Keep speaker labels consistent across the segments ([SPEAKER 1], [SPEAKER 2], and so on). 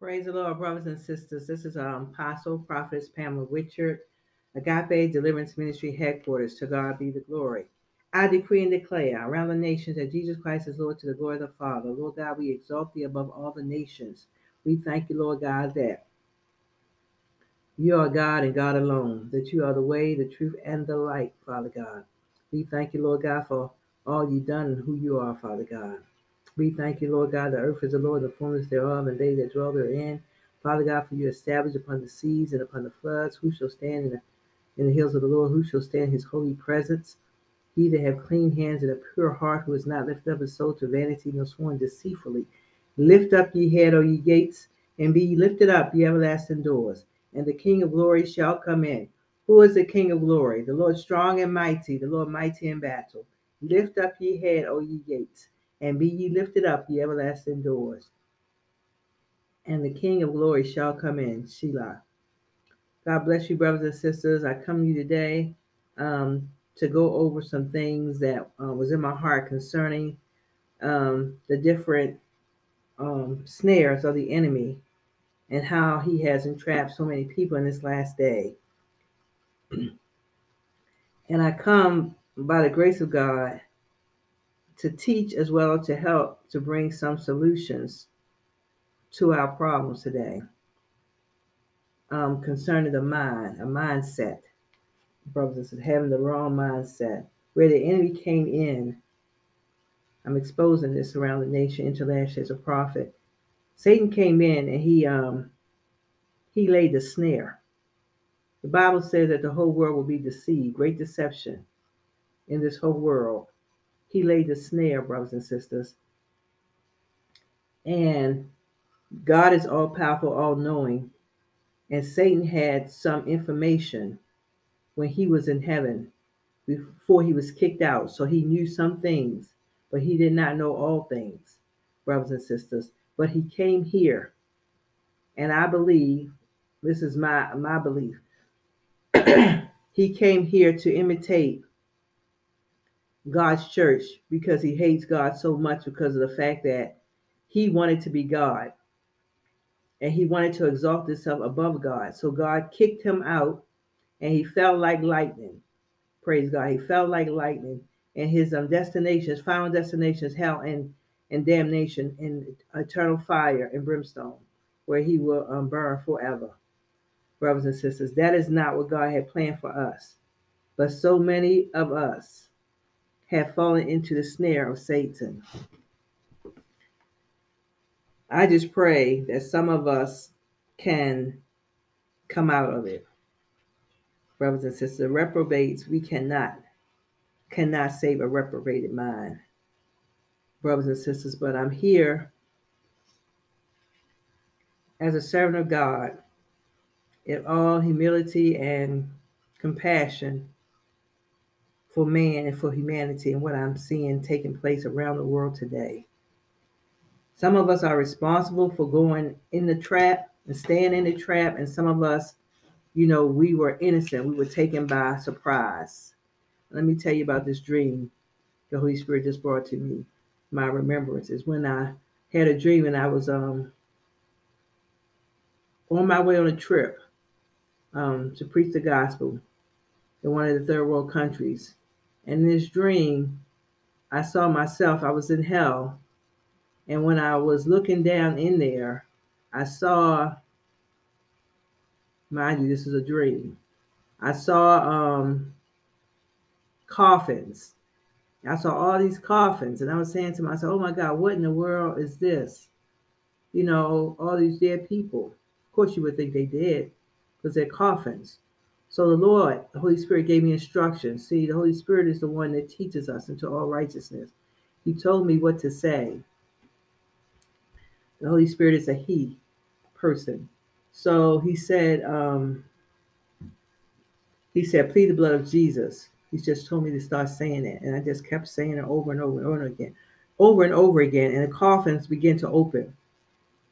[SPEAKER 1] Praise the Lord, brothers and sisters. This is um, Apostle Prophetess Pamela Richard, Agape Deliverance Ministry Headquarters. To God be the glory. I decree and declare around the nations that Jesus Christ is Lord to the glory of the Father. Lord God, we exalt thee above all the nations. We thank you, Lord God, that you are God and God alone, that you are the way, the truth, and the light, Father God. We thank you, Lord God, for all you've done and who you are, Father God. We thank you, Lord God, the earth is the Lord, the fullness thereof, and they that dwell therein. Father God, for you established upon the seas and upon the floods. Who shall stand in the, in the hills of the Lord? Who shall stand in his holy presence? He that have clean hands and a pure heart, who has not lifted up his soul to vanity, nor sworn deceitfully. Lift up ye head, O ye gates, and be ye lifted up, ye everlasting doors, and the King of glory shall come in. Who is the King of glory? The Lord strong and mighty, the Lord mighty in battle. Lift up ye head, O ye gates, and be ye lifted up, ye everlasting doors, and the King of glory shall come in. Selah. God bless you, brothers and sisters. I come to you today um, to go over some things that uh, was in my heart concerning um, the different um, snares of the enemy and how he has entrapped so many people in this last day. and I come by the grace of God to teach as well to help to bring some solutions to our problems today um, concerning the mind, a mindset, brothers having the wrong mindset, where the enemy came in. I'm exposing this around the nation internationally as a prophet. Satan came in and he um, he laid the snare. The Bible says that the whole world will be deceived, great deception in this whole world. He laid the snare, brothers and sisters. And God is all powerful, all knowing. And Satan had some information when he was in heaven before he was kicked out. So he knew some things, but he did not know all things, brothers and sisters. But he came here. And I believe, this is my, my belief, he came here to imitate God's church because he hates God so much because of the fact that he wanted to be God and he wanted to exalt himself above God. So God kicked him out and he fell like lightning. Praise God. He fell like lightning. And his um, destination, his final destination is hell and, and damnation and eternal fire and brimstone, where he will um, burn forever. Brothers and sisters, that is not what God had planned for us. But so many of us have fallen into the snare of Satan. I just pray that some of us can come out of it. Brothers and sisters, reprobates, we cannot, cannot save a reprobated mind. Brothers and sisters, but I'm here as a servant of God in all humility and compassion for man and for humanity and what I'm seeing taking place around the world today. Some of us are responsible for going in the trap and staying in the trap, and some of us, you know, we were innocent. We were taken by surprise. Let me tell you about this dream the Holy Spirit just brought to me. My remembrance is when I had a dream and I was um on my way on a trip um, to preach the gospel in one of the third world countries. In this dream, I saw myself, I was in hell. And when I was looking down in there, I saw, mind you, this is a dream. I saw um, coffins. I saw all these coffins, and I was saying to myself, oh my God, what in the world is this? You know, all these dead people. Of course, you would think they did because they're coffins. So the Lord, the Holy Spirit gave me instructions. See, the Holy Spirit is the one that teaches us into all righteousness. He told me what to say. The Holy Spirit is a He person. So he said, um, he said, plead the blood of Jesus. He just told me to start saying it. And I just kept saying it over and over and over again, over and over again. And the coffins began to open.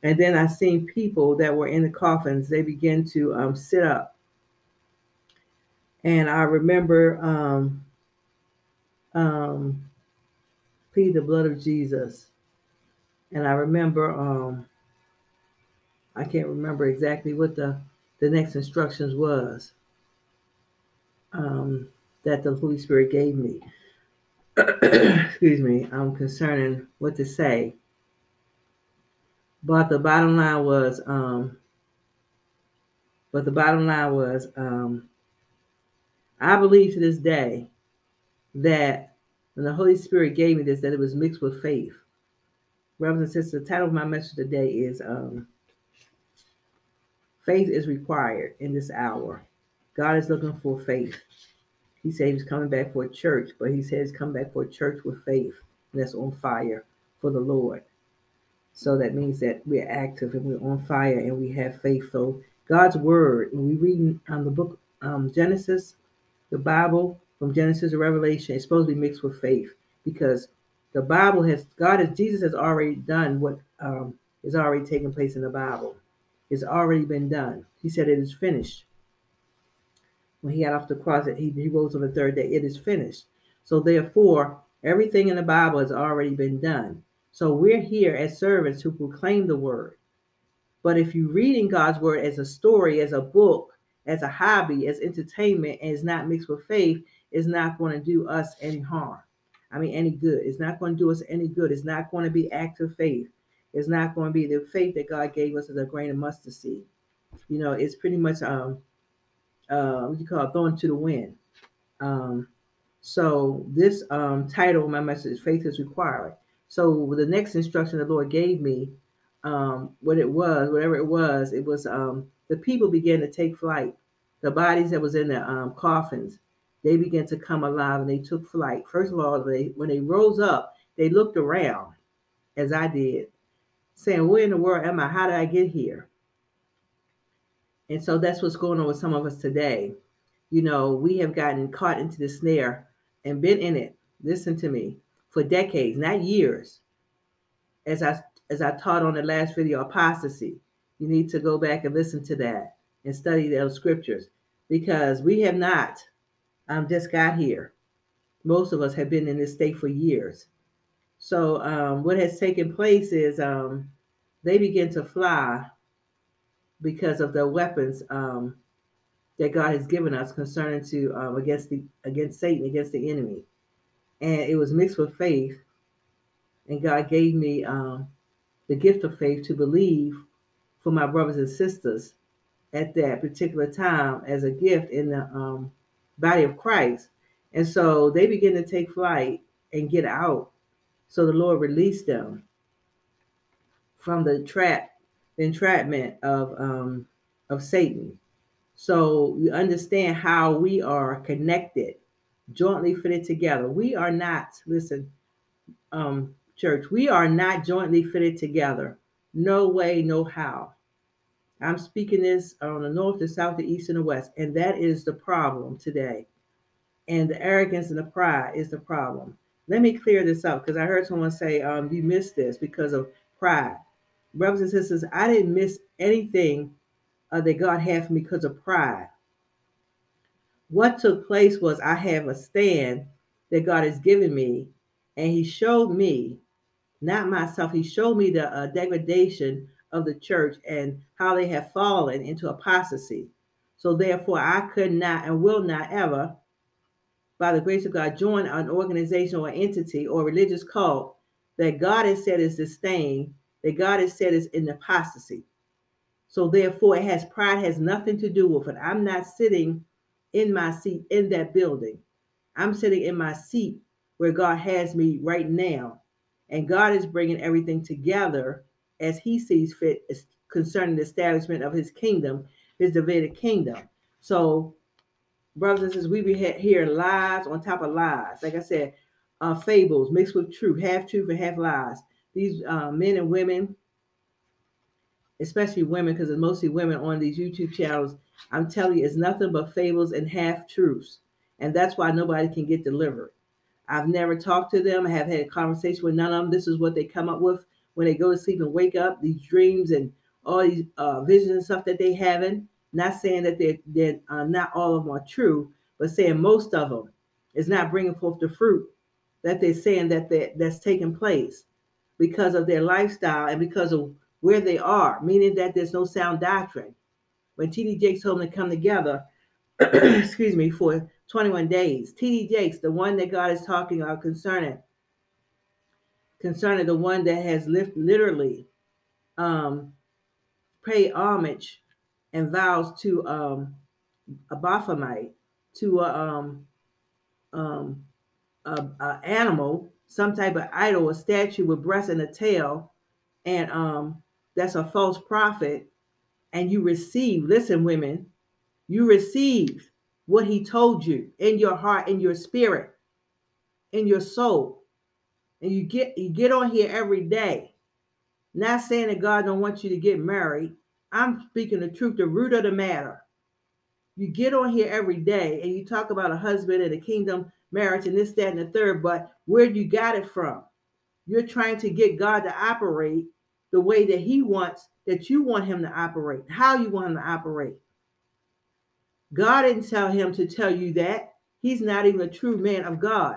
[SPEAKER 1] And then I seen people that were in the coffins, they began to um, sit up and I remember um, um, plead the blood of Jesus. And I remember um, I can't remember exactly what the the next instructions was um, that the Holy Spirit gave me. Excuse me, I'm concerning what to say. But the bottom line was, um, but the bottom line was, um, I believe to this day that when the Holy Spirit gave me this, that it was mixed with faith. Brothers and sisters, the title of my message today is um, Faith is Required in this hour. God is looking for faith. He said he's coming back for a church, but he says come back for a church with faith that's on fire for the Lord. So that means that we're active and we're on fire and we have faith. So God's word, when we read on um, the book um, Genesis, the Bible from Genesis to Revelation, is supposed to be mixed with faith because the Bible has God has Jesus has already done what um, is already taking place in the Bible. It's already been done. He said it is finished when he got off the cross, he, he rose on the third day. It is finished. So therefore, everything in the Bible has already been done. So we're here as servants who proclaim the word. But if you're reading God's word as a story, as a book, as a hobby, as entertainment, and is not mixed with faith, is not going to do us any harm. I mean, any good. It's not going to do us any good. It's not going to be active faith. It's not going to be the faith that God gave us as a grain of mustard seed. You know, it's pretty much um uh, what you call it, thrown to the wind. Um, so this um, title of my message, Faith is Required. So the next instruction the Lord gave me, um, what it was, whatever it was, it was um, the people began to take flight. The bodies that was in the um, coffins, they began to come alive and they took flight. First of all, they when they rose up, they looked around, as I did, saying, "Where in the world am I? How did I get here?" And so that's what's going on with some of us today. You know, we have gotten caught into the snare and been in it. Listen to me for decades, not years. As I as I taught on the last video, apostasy. You need to go back and listen to that and study those scriptures because we have not um, just got here. Most of us have been in this state for years. So um, what has taken place is um, they begin to fly because of the weapons um, that God has given us concerning to um, against the against Satan, against the enemy, and it was mixed with faith. And God gave me um, the gift of faith to believe for my brothers and sisters at that particular time as a gift in the um, body of Christ. And so they begin to take flight and get out. So the Lord released them from the trap the entrapment of um, of Satan. So you understand how we are connected, jointly fitted together. We are not, listen, um, church, we are not jointly fitted together. No way, no how. I'm speaking this on the north, the south, the east, and the west. And that is the problem today. And the arrogance and the pride is the problem. Let me clear this up because I heard someone say, um, you missed this because of pride brothers and sisters, I didn't miss anything uh, that God had for me because of pride. What took place was I have a stand that God has given me, and He showed me, not myself, He showed me the uh, degradation of the church and how they have fallen into apostasy. So therefore, I could not and will not ever, by the grace of God, join an organization or entity or religious cult that God has said is disdained that God has said is in apostasy. So therefore, it has pride has nothing to do with it. I'm not sitting in my seat in that building. I'm sitting in my seat where God has me right now. And God is bringing everything together as he sees fit concerning the establishment of his kingdom, his Davidic kingdom. So, brothers and sisters, we be hearing lies on top of lies. Like I said, uh, fables mixed with truth, half truth and half lies these uh, men and women, especially women, because it's mostly women on these YouTube channels. I'm telling you, it's nothing but fables and half truths, and that's why nobody can get delivered. I've never talked to them. I have had a conversation with none of them. This is what they come up with when they go to sleep and wake up. These dreams and all these uh, visions and stuff that they having. Not saying that they're, uh, not all of them are true, but saying most of them is not bringing forth the fruit that they're saying that they, that's taking place because of their lifestyle and because of where they are, meaning that there's no sound doctrine. When T.D. Jakes told them to come together, excuse me, for 21 days, T.D. Jakes, the one that God is talking about concerning, concerning the one that has lived literally um, pay homage and vows to um, a Baphomet, to a, um, um, a, a animal, some type of idol, a statue with breasts and a tail, and um, that's a false prophet. And you receive, listen, women, you receive what he told you in your heart, in your spirit, in your soul. And you get you get on here every day. Not saying that God don't want you to get married. I'm speaking the truth, the root of the matter. You get on here every day and you talk about a husband and a kingdom marriage and this, that, and the third, but where you got it from? You're trying to get God to operate the way that He wants, that you want Him to operate, how you want Him to operate. God didn't tell him to tell you that. He's not even a true man of God.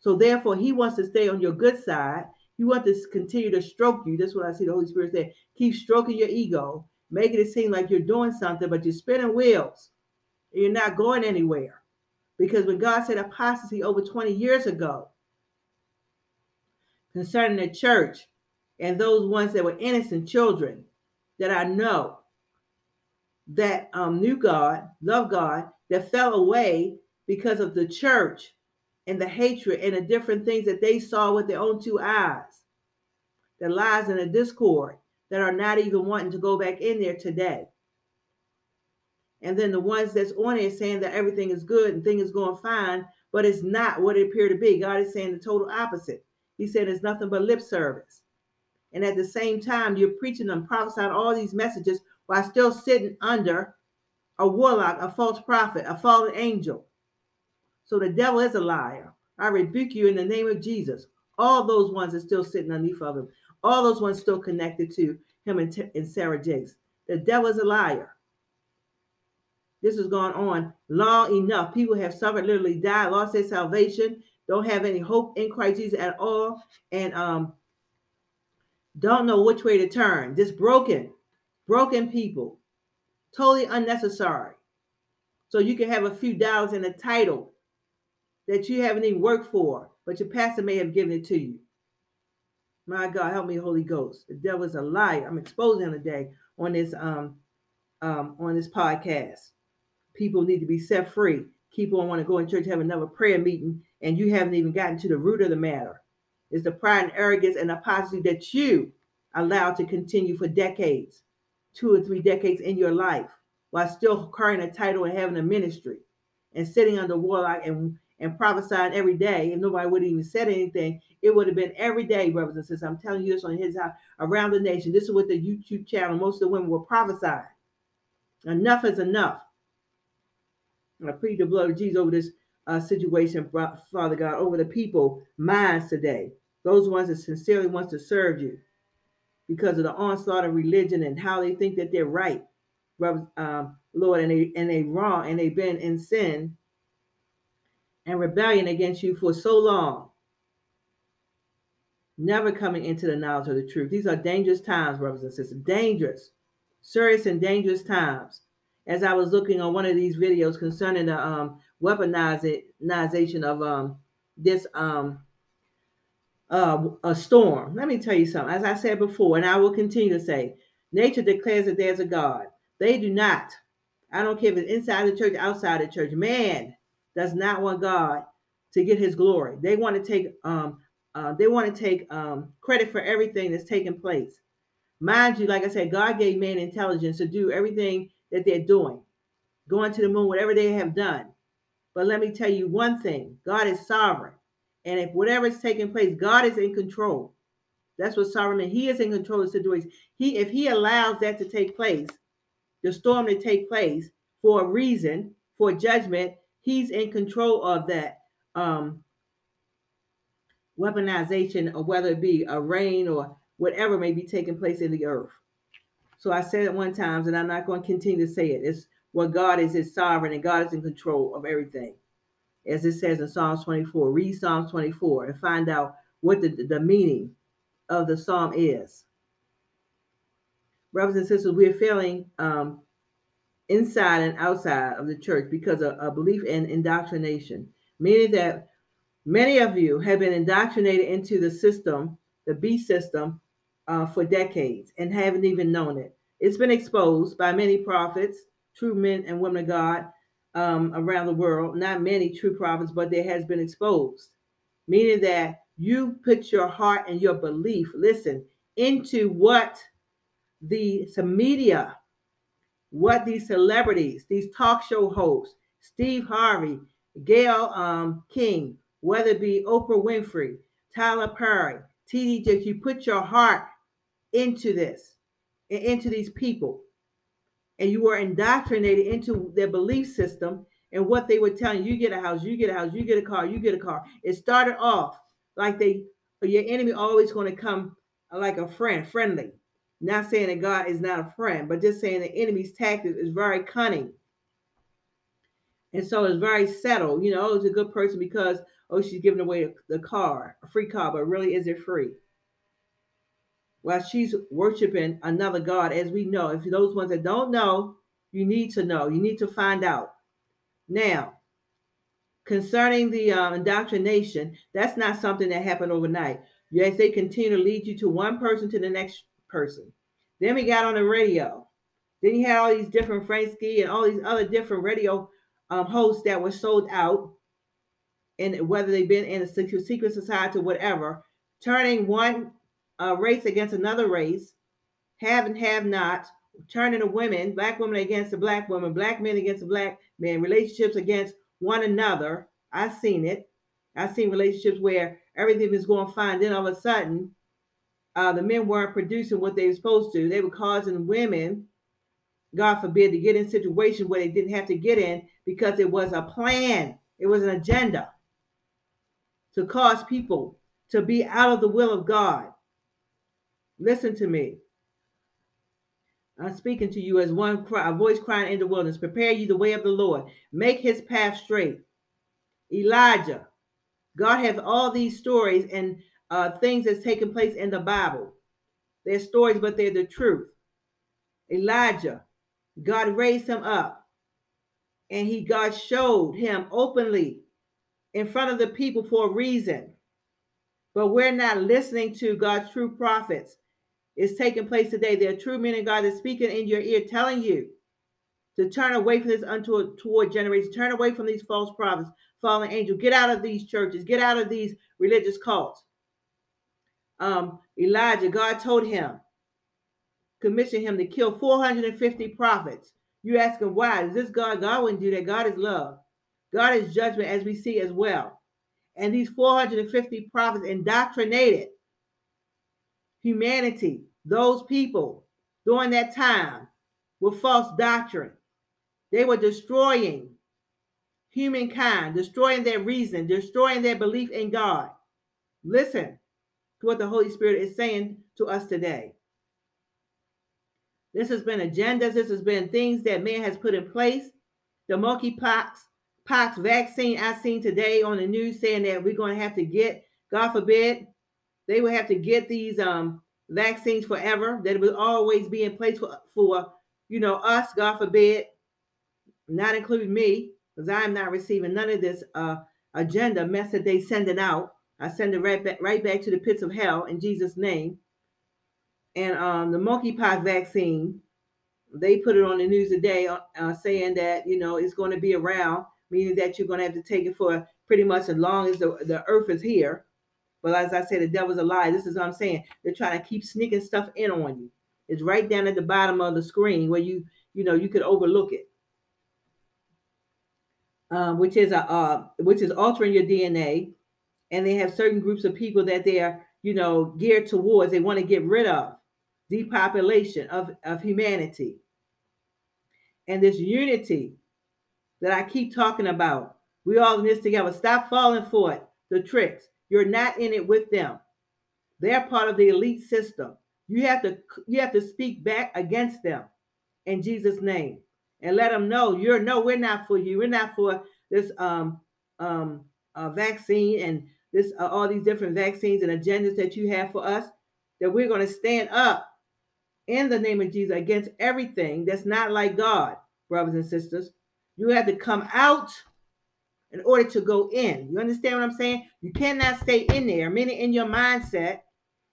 [SPEAKER 1] So therefore, he wants to stay on your good side. He wants to continue to stroke you. That's what I see the Holy Spirit say. Keep stroking your ego, making it seem like you're doing something, but you're spinning wheels. And you're not going anywhere. Because when God said apostasy over 20 years ago concerning the church and those ones that were innocent children that I know, that um, knew God, loved God, that fell away because of the church and the hatred and the different things that they saw with their own two eyes, the lies and the discord that are not even wanting to go back in there today. And then the ones that's on it saying that everything is good and things is going fine, but it's not what it appeared to be. God is saying the total opposite. He said it's nothing but lip service. And at the same time, you're preaching and prophesying all these messages while still sitting under a warlock, a false prophet, a fallen angel. So the devil is a liar. I rebuke you in the name of Jesus. All those ones are still sitting underneath of him. All those ones still connected to him and, T- and Sarah Jakes. The devil is a liar. This has gone on long enough. People have suffered, literally died, lost their salvation, don't have any hope in Christ Jesus at all, and um, don't know which way to turn. Just broken broken people, totally unnecessary. So you can have a few dollars in a title that you haven't even worked for, but your pastor may have given it to you. My God, help me, Holy Ghost. The devil is a liar. I'm exposing him today on this um um on this podcast. People need to be set free. People want to go in church, have another prayer meeting, and you haven't even gotten to the root of the matter. It's the pride and arrogance and apostasy that you allowed to continue for decades two or three decades in your life while still carrying a title and having a ministry and sitting under warlock and and prophesying every day, and nobody would even said anything, it would have been every day, brothers and sisters. I'm telling you this on his house around the nation. This is what the YouTube channel, most of the women were prophesying. Enough is enough. I plead the blood of Jesus over this uh, situation, Father God, over the people minds today. Those ones that sincerely wants to serve you because of the onslaught of religion and how they think that they're right, um, Lord, and they and they wrong and they've been in sin and rebellion against you for so long, never coming into the knowledge of the truth. These are dangerous times, brothers and sisters. Dangerous, serious and dangerous times. As I was looking on one of these videos concerning the um, weaponization of um, this um, uh, a storm. Let me tell you something. As I said before, and I will continue to say, nature declares that there's a God. They do not. I don't care if it's inside the church, outside the church. Man does not want God to get His glory. They want to take um uh, they want to take um, credit for everything that's taking place. Mind you, like I said, God gave man intelligence to do everything that they're doing, going to the moon, whatever they have done. But let me tell you one thing: God is sovereign. And if whatever is taking place, God is in control. That's what Solomon, he is in control of the situation. He, if he allows that to take place, the storm to take place for a reason, for judgment, he's in control of that um, weaponization, or whether it be a rain or whatever may be taking place in the earth. So I said it one time, and I'm not going to continue to say it. It's what God is is sovereign, and God is in control of everything as it says in Psalms 24. Read Psalms 24 and find out what the, the meaning of the psalm is. brothers and sisters, we're failing um, inside and outside of the church because of a belief in indoctrination, meaning that many of you have been indoctrinated into the system, the B system, uh, for decades and haven't even known it. It's been exposed by many prophets, true men and women of God um, around the world. Not many true prophets, but there has been exposed, meaning that you put your heart and your belief, listen, into what the some media, what these celebrities, these talk show hosts, Steve Harvey, Gayle um, King, whether it be Oprah Winfrey, Tyler Perry, TD Jakes, you put your heart into this, into these people, and you were indoctrinated into their belief system and what they were telling you. You get a house, you get a house, you get a car, you get a car. It started off like they, your enemy always going to come like a friend, friendly. Not saying that God is not a friend, but just saying the enemy's tactics is very cunning. And so it's very subtle. You know, oh, it's a good person because, oh, she's giving away the car, a free car, but really is it free? While she's worshiping another God, as we know. If those ones that don't know, you need to know. You need to find out. Now, concerning the um, indoctrination, that's not something that happened overnight. Yes, they continue to lead you to one person to the next person. Then we got on the radio. Then you had all these different Frankie and all these other different radio um, hosts that were sold out, and whether they've been in a secret society or whatever, turning one uh, race against another race, have and have not, turning the women, black women against the black women, black men against the black men, relationships against one another. I've seen it. I've seen relationships where everything was going fine. Then all of a sudden, uh, the men weren't producing what they were supposed to. They were causing women, God forbid, to get in situations where they didn't have to get in because it was a plan, it was an agenda to cause people to be out of the will of God. Listen to me. I'm speaking to you as one cry, a voice crying in the wilderness. Prepare you the way of the Lord. Make his path straight. Elijah. God has all these stories and uh, things that's taken place in the Bible. They're stories, but they're the truth. Elijah, God raised him up, and he God showed him openly in front of the people for a reason. But we're not listening to God's true prophets. It's taking place today. There are true men and God is speaking in your ear, telling you to turn away from this unto toward generation, turn away from these false prophets, fallen angel, get out of these churches, get out of these religious cults um, Elijah, God told him, commissioned him to kill 450 prophets. You ask him why? Is this God? God wouldn't do that. God is love. God is judgment, as we see as well. And these 450 prophets indoctrinated humanity, those people during that time with false doctrine. They were destroying humankind, destroying their reason, destroying their belief in God. Listen, to what the Holy Spirit is saying to us today. This has been agendas. This has been things that man has put in place. The monkeypox pox vaccine I seen today on the news saying that we're going to have to get, God forbid, they will have to get these um, vaccines forever. That it will always be in place for, for you know us, God forbid, not including me, because I am not receiving none of this uh, agenda mess that they sending out. I send it right back, right back to the pits of hell in Jesus' name. And um, the monkeypox vaccine, they put it on the news today, uh, uh, saying that you know it's going to be around, meaning that you're going to have to take it for pretty much as long as the, the earth is here. But as I said, the devil's a lie. This is what I'm saying. They're trying to keep sneaking stuff in on you. It's right down at the bottom of the screen where you, you know, you could overlook it. Um, which is a uh, which is altering your DNA and they have certain groups of people that they are, you know, geared towards. They want to get rid of depopulation of, of humanity. And this unity that I keep talking about, we all in this together. Stop falling for it, the tricks. You're not in it with them. They're part of the elite system. You have to you have to speak back against them in Jesus' name and let them know you're no, we're not for you. We're not for this um um uh, vaccine and this uh, all these different vaccines and agendas that you have for us, that we're going to stand up in the name of Jesus against everything that's not like God, brothers and sisters. You have to come out in order to go in. You understand what I'm saying? You cannot stay in there, meaning in your mindset,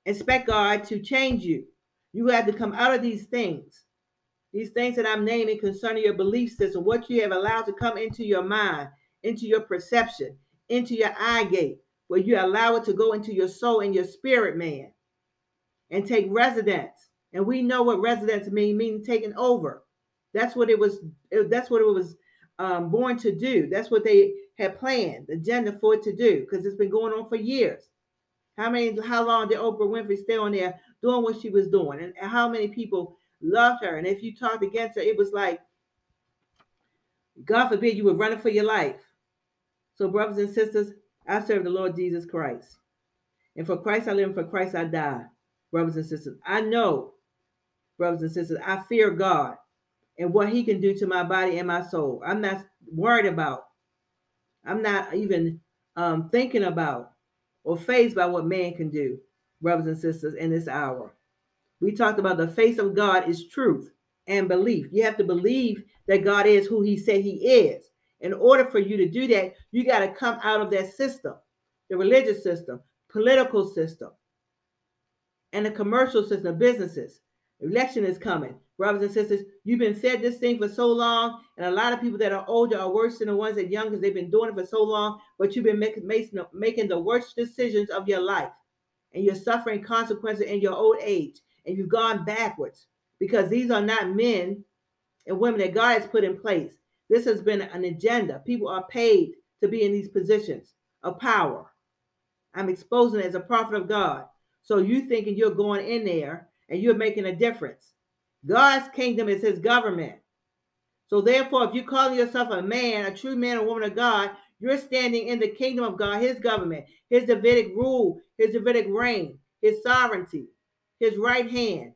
[SPEAKER 1] expect God to change you. You have to come out of these things. These things that I'm naming concerning your belief system, what you have allowed to come into your mind, into your perception, into your eye gate, where you allow it to go into your soul and your spirit man and take residence. And we know what residence means, meaning taking over. That's what it was, that's what it was um, born to do. That's what they had planned, the agenda for it to do, because it's been going on for years. How many, how long did Oprah Winfrey stay on there doing what she was doing? And, and how many people loved her? And if you talked against her, it was like, God forbid you were running for your life. So, brothers and sisters, I serve the Lord Jesus Christ. And for Christ I live, and for Christ I die, brothers and sisters. I know, brothers and sisters, I fear God and what he can do to my body and my soul. I'm not worried about. I'm not even um, thinking about or phased by what man can do, brothers and sisters, in this hour. We talked about the face of God is truth and belief. You have to believe that God is who he said he is. In order for you to do that, you got to come out of that system, the religious system, political system, and the commercial system, businesses. Election is coming. Brothers and sisters, you've been fed this thing for so long, and a lot of people that are older are worse than the ones that are young because they've been doing it for so long, but you've been making, making the worst decisions of your life, and you're suffering consequences in your old age, and you've gone backwards because these are not men and women that God has put in place. This has been an agenda. People are paid to be in these positions of power. I'm exposing as a prophet of God. So you thinking you're going in there and you're making a difference. God's kingdom is his government. So therefore, if you call yourself a man, a true man or woman of God, you're standing in the kingdom of God, his government, his Davidic rule, his Davidic reign, his sovereignty, his right hand.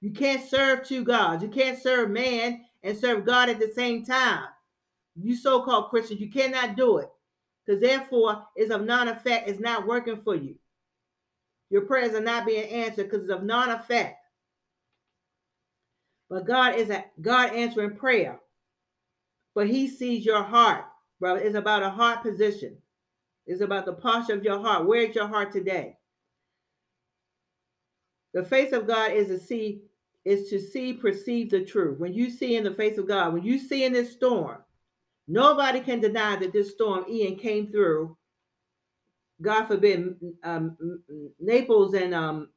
[SPEAKER 1] You can't serve two gods. You can't serve man and serve God at the same time. You so-called Christians, you cannot do it. Because therefore, it's of non-effect, it's not working for you. Your prayers are not being answered because of non-effect. But God is a God answering prayer. But He sees your heart, brother. It's about a heart position. It's about the posture of your heart. Where is your heart today? The face of God is to see, is to see, perceive the truth. When you see in the face of God, when you see in this storm, nobody can deny that this storm, Ian, came through. God forbid, um, Naples and um,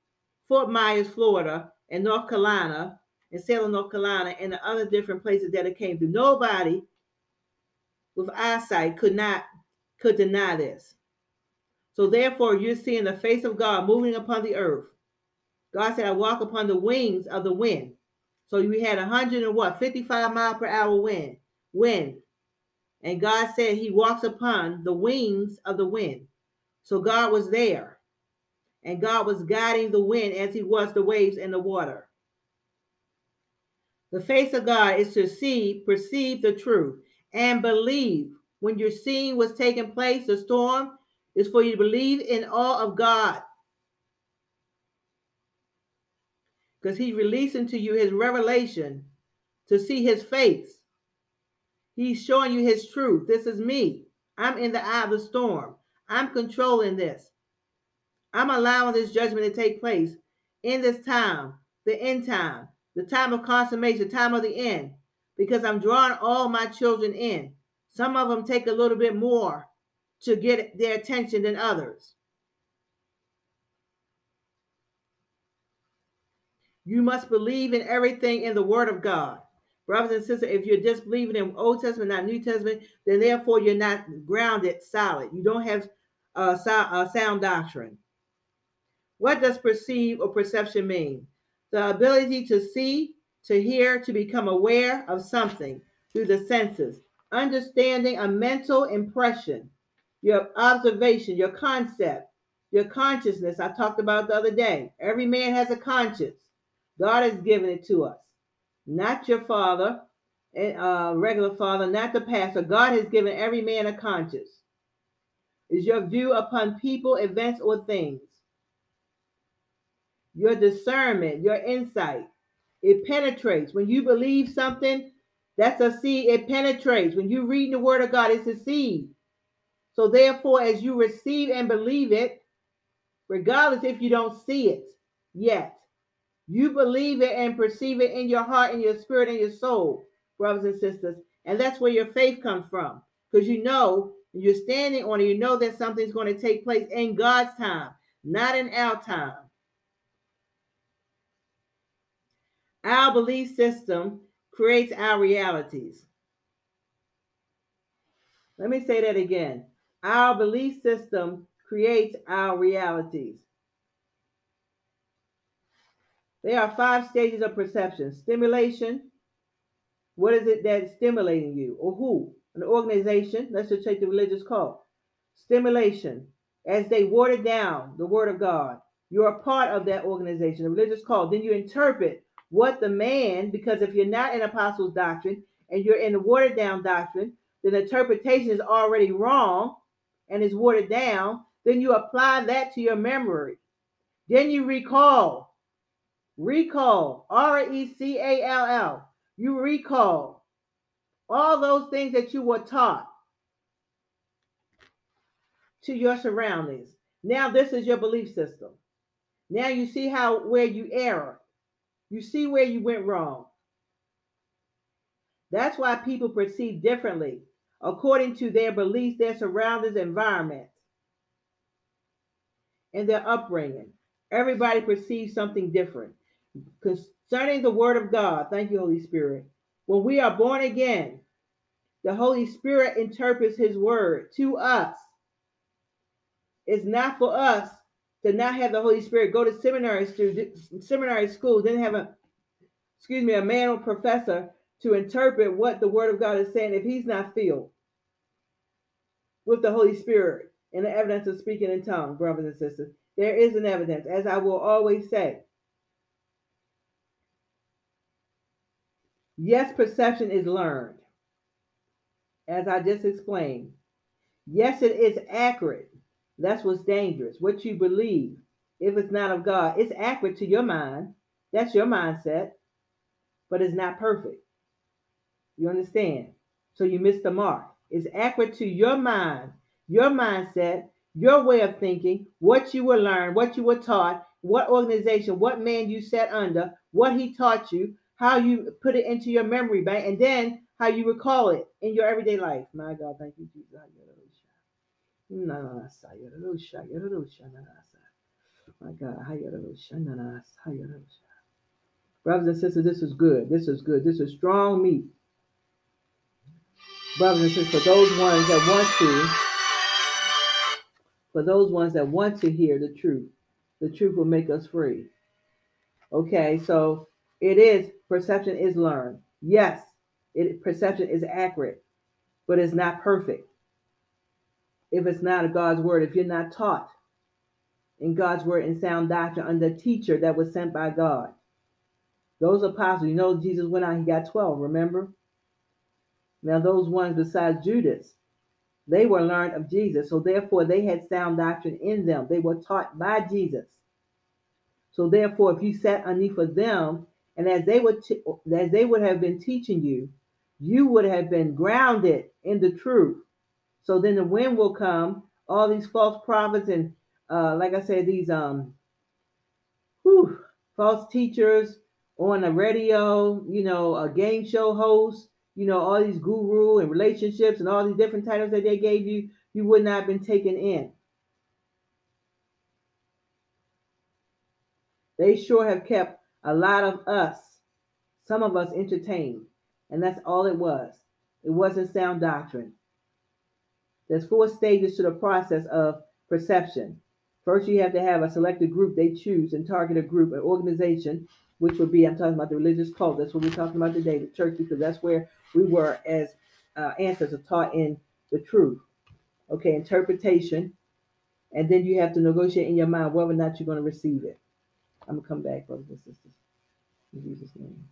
[SPEAKER 1] Fort Myers, Florida, and North Carolina, and Salem, North Carolina, and the other different places that it came to. Nobody with eyesight could not could deny this. So therefore, you're seeing the face of God moving upon the earth. God said, "I walk upon the wings of the wind." So we had a hundred and what, 55 mile per hour wind, wind, and God said He walks upon the wings of the wind. So God was there, and God was guiding the wind as He was the waves and the water. The face of God is to see, perceive the truth, and believe. When you're seeing what's taking place, the storm is for you to believe in all of God. Because He's releasing to you His revelation to see His face. He's showing you His truth. This is me. I'm in the eye of the storm. I'm controlling this. I'm allowing this judgment to take place in this time, the end time the time of consummation, time of the end, because I'm drawing all my children in. Some of them take a little bit more to get their attention than others. You must believe in everything in the Word of God. Brothers and sisters, if you're just believing in Old Testament, not New Testament, then therefore you're not grounded solid. You don't have uh, a sound, uh, sound doctrine. What does perceive or perception mean? the ability to see, to hear, to become aware of something through the senses, understanding a mental impression, your observation, your concept, your consciousness. I talked about the other day. Every man has a conscience. God has given it to us, not your father, uh, regular father, not the pastor. God has given every man a conscience. Is your view upon people, events, or things your discernment, your insight, It penetrates. When you believe something, that's a seed. It penetrates. When you read the word of God, it's a seed. So therefore, as you receive and believe it, regardless if you don't see it yet, you believe it and perceive it in your heart and your spirit and your soul, brothers and sisters. And that's where your faith comes from. Because you know you're standing on it, you know that something's going to take place in God's time, not in our time. Our belief system creates our realities. Let me say that again. Our belief system creates our realities. There are five stages of perception stimulation. What is it that's stimulating you or who? An organization. Let's just take the religious cult. Stimulation. As they water down the word of God, you're a part of that organization, the religious cult. Then you interpret what the man, because if you're not in apostles' doctrine and you're in the watered down doctrine, then the interpretation is already wrong and is watered down. Then you apply that to your memory. Then you recall, recall, R E C A L L. You recall all those things that you were taught to your surroundings. Now, this is your belief system. Now you see how where you err you see where you went wrong. That's why people perceive differently according to their beliefs, their surroundings, environment, and their upbringing. Everybody perceives something different. Concerning the Word of God, thank you, Holy Spirit. When we are born again, the Holy Spirit interprets His Word to us. It's not for us to not have the Holy Spirit, go to seminary student, seminary school, then have a excuse me, a man or professor to interpret what the word of God is saying if he's not filled with the Holy Spirit and the evidence of speaking in tongues, brothers and sisters. There is an evidence, as I will always say. Yes, perception is learned, as I just explained. Yes, it is accurate. That's what's dangerous. What you believe, if it's not of God, it's accurate to your mind. That's your mindset, but it's not perfect. You understand? So you miss the mark. It's accurate to your mind, your mindset, your way of thinking, what you were learned, what you were taught, what organization, what man you sat under, what he taught you, how you put it into your memory bank, and then how you recall it in your everyday life. My God, thank you, Jesus. My God, brothers and sisters, this is good. This is good. This is strong meat. Brothers and sisters, for those ones that want to, for those ones that want to hear the truth, the truth will make us free. Okay, so it is perception is learned. Yes, it perception is accurate, but it's not perfect if it's not a God's word, if you're not taught in God's word and sound doctrine under teacher that was sent by God. Those apostles, you know, Jesus went out, he got 12, remember? Now, those ones besides Judas, they were learned of Jesus. So, therefore, they had sound doctrine in them. They were taught by Jesus. So, therefore, if you sat underneath of them, and as they would, t- as they would have been teaching you, you would have been grounded in the truth so then the wind will come. All these false prophets and, uh, like I said, these um, whew, false teachers on the radio, you know, a game show host, you know, all these guru and relationships and all these different titles that they gave you, you would not have been taken in. They sure have kept a lot of us, some of us entertained. And that's all it was. It wasn't sound doctrine. There's four stages to the process of perception. First, you have to have a selected group they choose and target a group, an organization, which would be, I'm talking about the religious cult. That's what we're talking about today, the church, because that's where we were as uh, ancestors taught in the truth. Okay, interpretation. And then you have to negotiate in your mind whether or not you're going to receive it. I'm going to come back, brothers and sisters. In Jesus' name.